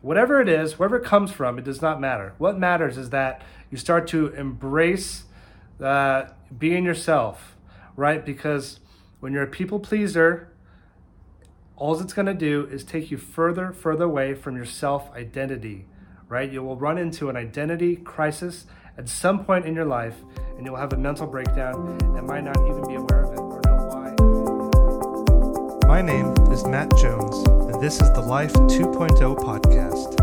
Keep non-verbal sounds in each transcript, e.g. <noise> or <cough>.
whatever it is, wherever it comes from, it does not matter. What matters is that you start to embrace uh, being yourself, right? Because when you're a people pleaser, all it's going to do is take you further, further away from your self identity, right? You will run into an identity crisis at some point in your life, and you'll have a mental breakdown and might not even be aware of it. My name is Matt Jones, and this is the Life 2.0 podcast.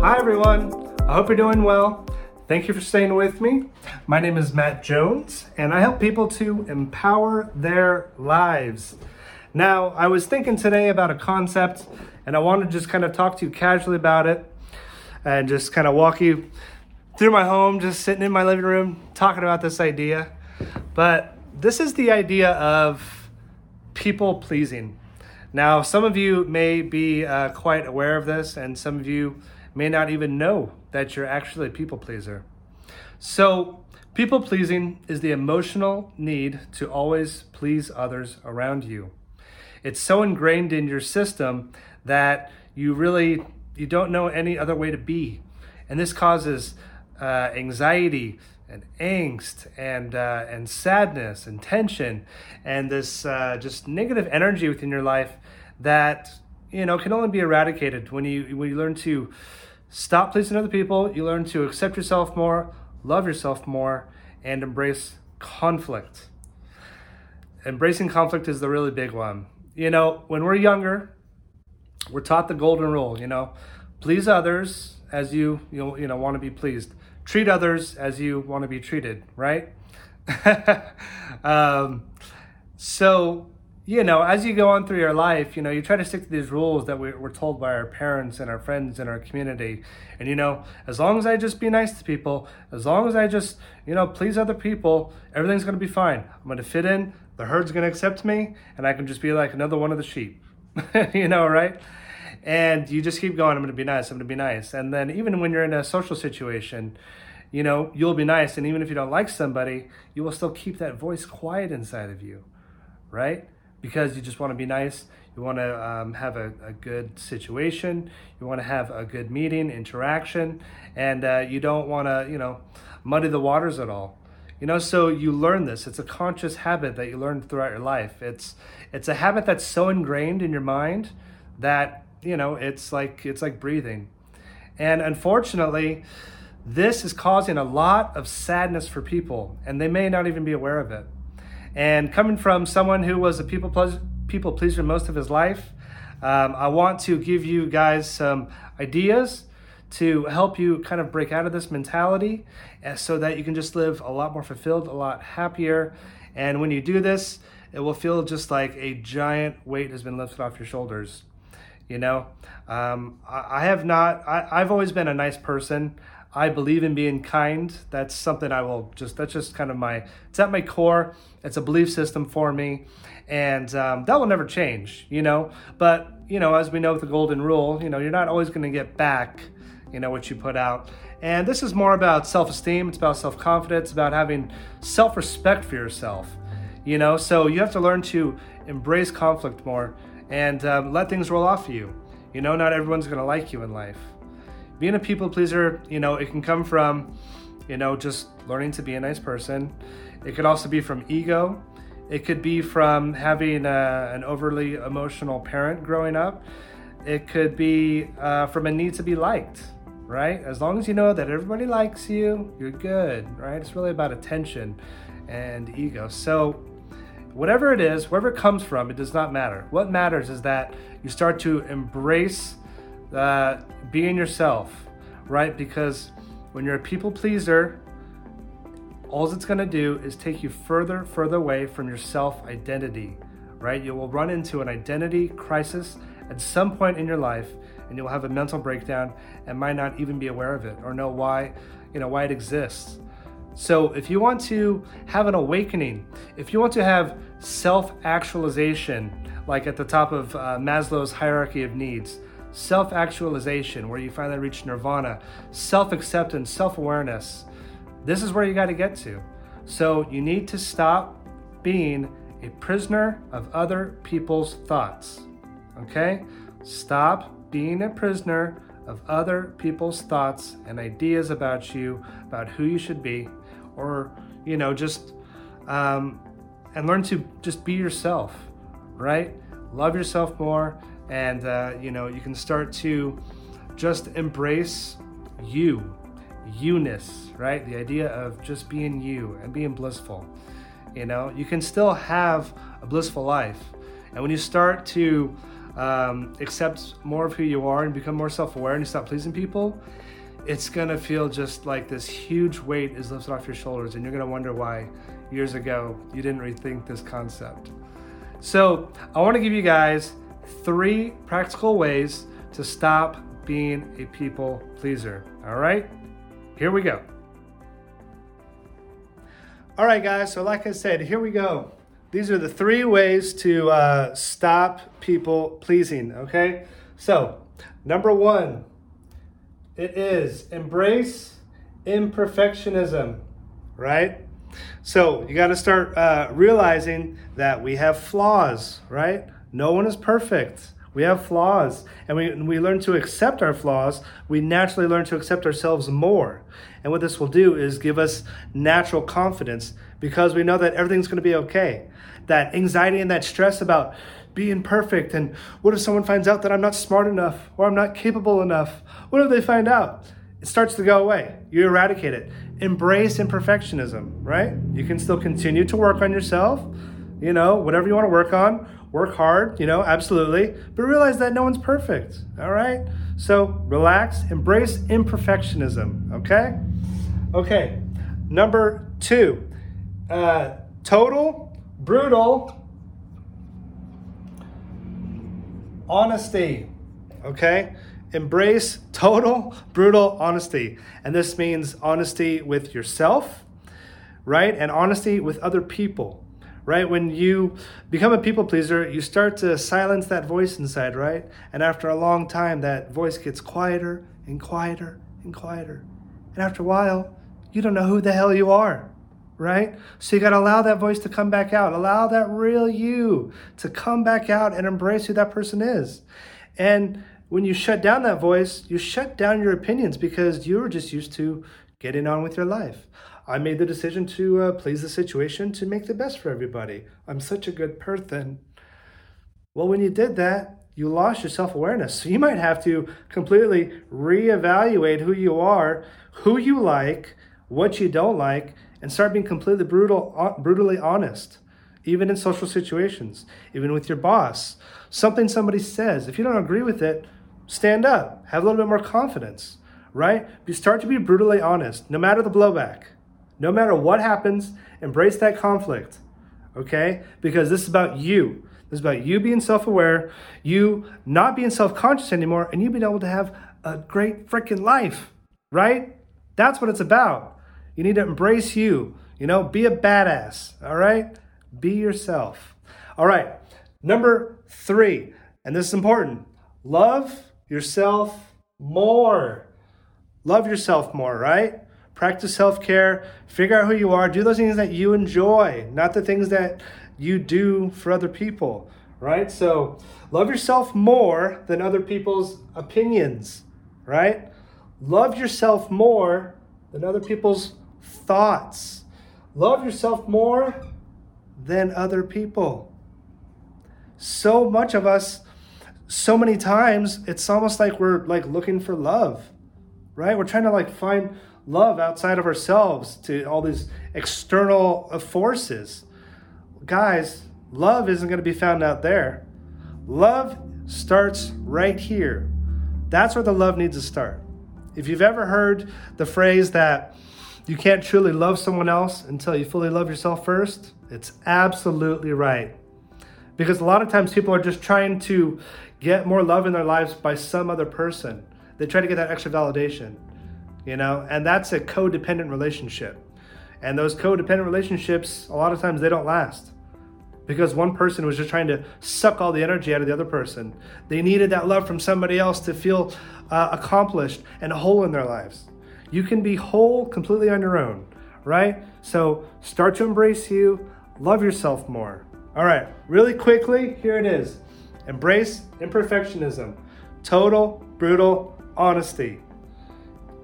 Hi, everyone. I hope you're doing well. Thank you for staying with me. My name is Matt Jones, and I help people to empower their lives. Now, I was thinking today about a concept, and I want to just kind of talk to you casually about it and just kind of walk you through my home, just sitting in my living room, talking about this idea. But this is the idea of people pleasing. Now, some of you may be uh, quite aware of this, and some of you may not even know that you're actually a people pleaser. So, people pleasing is the emotional need to always please others around you. It's so ingrained in your system that you really you don't know any other way to be. And this causes uh, anxiety and angst and uh, and sadness and tension and this uh, just negative energy within your life that you know can only be eradicated when you when you learn to Stop pleasing other people. You learn to accept yourself more, love yourself more, and embrace conflict. Embracing conflict is the really big one. You know, when we're younger, we're taught the golden rule, you know, please others as you you you know want to be pleased. Treat others as you want to be treated, right? <laughs> um, so you know, as you go on through your life, you know, you try to stick to these rules that we, we're told by our parents and our friends and our community. And, you know, as long as I just be nice to people, as long as I just, you know, please other people, everything's going to be fine. I'm going to fit in, the herd's going to accept me, and I can just be like another one of the sheep, <laughs> you know, right? And you just keep going, I'm going to be nice, I'm going to be nice. And then even when you're in a social situation, you know, you'll be nice. And even if you don't like somebody, you will still keep that voice quiet inside of you, right? because you just want to be nice. You want to um, have a, a, good situation. You want to have a good meeting, interaction, and uh, you don't want to, you know, muddy the waters at all. You know, so you learn this. It's a conscious habit that you learn throughout your life. It's it's a habit that's so ingrained in your mind that you know it's like it's like breathing. And unfortunately, this is causing a lot of sadness for people, and they may not even be aware of it. And coming from someone who was a people people pleaser most of his life, um, I want to give you guys some ideas to help you kind of break out of this mentality uh, so that you can just live a lot more fulfilled, a lot happier. And when you do this, it will feel just like a giant weight has been lifted off your shoulders. You know, um, I, I, have not, I, I've always been a nice person. I believe in being kind. That's something I will just, that's just kind of my, it's at my core. It's a belief system for me. And um, that will never change, you know. But, you know, as we know with the golden rule, you know, you're not always going to get back, you know, what you put out. And this is more about self esteem, it's about self confidence, about having self respect for yourself, you know. So you have to learn to embrace conflict more and um, let things roll off of you. You know, not everyone's going to like you in life being a people pleaser, you know, it can come from, you know, just learning to be a nice person. It could also be from ego. It could be from having a, uh, an overly emotional parent growing up. It could be uh, from a need to be liked, right? As long as you know that everybody likes you, you're good, right? It's really about attention and ego. So, whatever it is, wherever it comes from, it does not matter. What matters is that you start to embrace uh, being yourself, right? Because when you're a people pleaser, all it's going to do is take you further, further away from your self identity, right? You will run into an identity crisis at some point in your life and you'll have a mental breakdown and might not even be aware of it or know why, you know, why it exists. So, if you want to have an awakening, if you want to have self actualization, like at the top of uh, Maslow's hierarchy of needs, self actualization, where you finally reach nirvana, self acceptance, self awareness. This is where you got to get to. So you need to stop being a prisoner of other people's thoughts. Okay? Stop being a prisoner of other people's thoughts and ideas about you, about who you should be, or, you know, just, um, and learn to just be yourself, right? Love yourself more, and, uh, you know, you can start to just embrace you, you-ness, right? The idea of just being you and being blissful. You know, you can still have a blissful life. And when you start to um, accept more of who you are and become more self aware and you stop pleasing people, it's gonna feel just like this huge weight is lifted off your shoulders, and you're gonna wonder why years ago you didn't rethink this concept. So, I wanna give you guys three practical ways to stop being a people pleaser. All right, here we go. All right, guys, so like I said, here we go. These are the three ways to uh, stop people pleasing, okay? So, number one, it is embrace imperfectionism, right? So, you got to start uh, realizing that we have flaws, right? No one is perfect. We have flaws, and we, we learn to accept our flaws. We naturally learn to accept ourselves more. And what this will do is give us natural confidence because we know that everything's going to be okay. That anxiety and that stress about being perfect, and what if someone finds out that I'm not smart enough or I'm not capable enough? What if they find out? It starts to go away. You eradicate it. Embrace imperfectionism, right? You can still continue to work on yourself, you know, whatever you want to work on work hard, you know, absolutely, but realize that no one's perfect, all right? So relax, embrace imperfectionism, okay? Okay, number two, uh, total, brutal honesty, okay? Embrace total, brutal honesty. And this means honesty with yourself, right? And honesty with other people right? When you become a people pleaser, you start to silence that voice inside, right? And after a long time, that voice gets quieter and quieter and quieter. And after a while, you don't know who the hell you are, right? So you got to allow that voice to come back out. Allow that real you to come back out and embrace who that person is. And when you shut down that voice, you shut down your opinions because you were just used to getting on with your life. I made the decision to uh, please the situation to make the best for everybody. I'm such a good person. Well, when you did that, you lost your self awareness. So you might have to completely reevaluate who you are, who you like, what you don't like, and start being completely brutal, uh, brutally honest, even in social situations, even with your boss. Something somebody says, if you don't agree with it, stand up, have a little bit more confidence, right? You start to be brutally honest, no matter the blowback. No matter what happens, embrace that conflict, okay? Because this is about you. This is about you being self aware, you not being self conscious anymore, and you being able to have a great freaking life, right? That's what it's about. You need to embrace you, you know, be a badass, all right? Be yourself. All right, number three, and this is important love yourself more. Love yourself more, right? practice self care, figure out who you are, do those things that you enjoy, not the things that you do for other people, right? So love yourself more than other people's opinions, right? Love yourself more than other people's thoughts. Love yourself more than other people. So much of us, so many times, it's almost like we're like looking for love, right? We're trying to like find love outside of ourselves to all these external uh, forces. Guys, love isn't going to be found out there. Love starts right here. That's where the love needs to start. If you've ever heard the phrase that you can't truly love someone else until you fully love yourself first, it's absolutely right. Because a lot of times people are just trying to get more love in their lives by some other person. They try to get that extra validation you know, and that's a codependent relationship. And those codependent relationships, a lot of times they don't last because one person was just trying to suck all the energy out of the other person. They needed that love from somebody else to feel uh, accomplished and whole in their lives. You can be whole completely on your own, right? So start to embrace you, love yourself more. All right, really quickly, here it is. Embrace imperfectionism. Total, brutal honesty.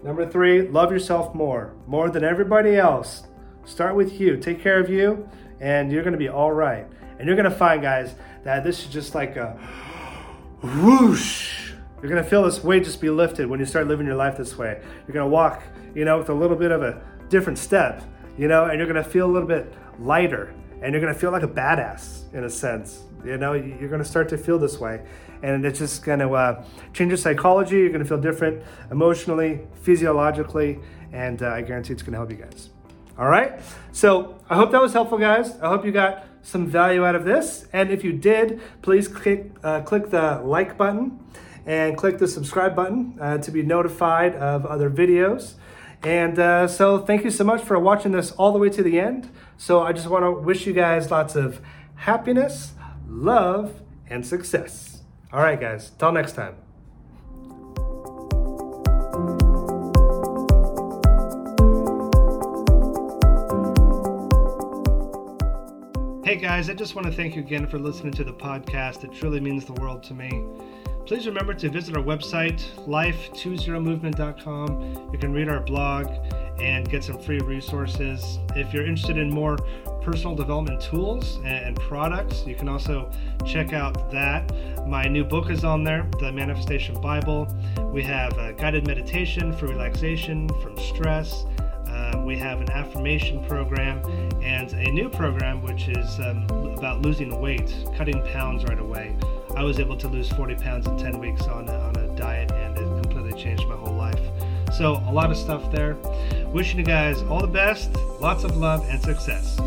Number three, love yourself more, more than everybody else. Start with you. Take care of you, and you're to be all right. And you're to find, guys, that this is just like a <gasps> whoosh. You're going to feel this weight just be lifted when you start living your life this way. You're going to walk, you know, with a little bit of a different step, you know, and you're going to feel a little bit lighter and you're going to feel like a badass in a sense. You know, you're going to start to feel this way. And it's just going to uh, change your psychology. You're going to feel different emotionally, physiologically, and uh, I guarantee it's going to help you guys. All right. So I hope that was helpful, guys. I hope you got some value out of this. And if you did, please click, uh, click the like button and click the subscribe button uh, to be notified of other videos. And uh, so, thank you so much for watching this all the way to the end. So, I just want to wish you guys lots of happiness, love, and success. All right, guys. Till next time. Hey guys, I just want to thank you again for listening to the podcast. It truly means the world to me. Please remember to visit our website, life20movement.com. You can read our blog and get some free resources. If you're interested in more personal development tools and products, you can also check out that. My new book is on there, The Manifestation Bible. We have a guided meditation for relaxation from stress. Uh, we have an affirmation program and a new program which is um, about losing weight, cutting pounds right away. I was able to lose 40 pounds in 10 weeks on a, on a diet, and it completely changed my whole life. So, a lot of stuff there. Wishing you guys all the best, lots of love, and success.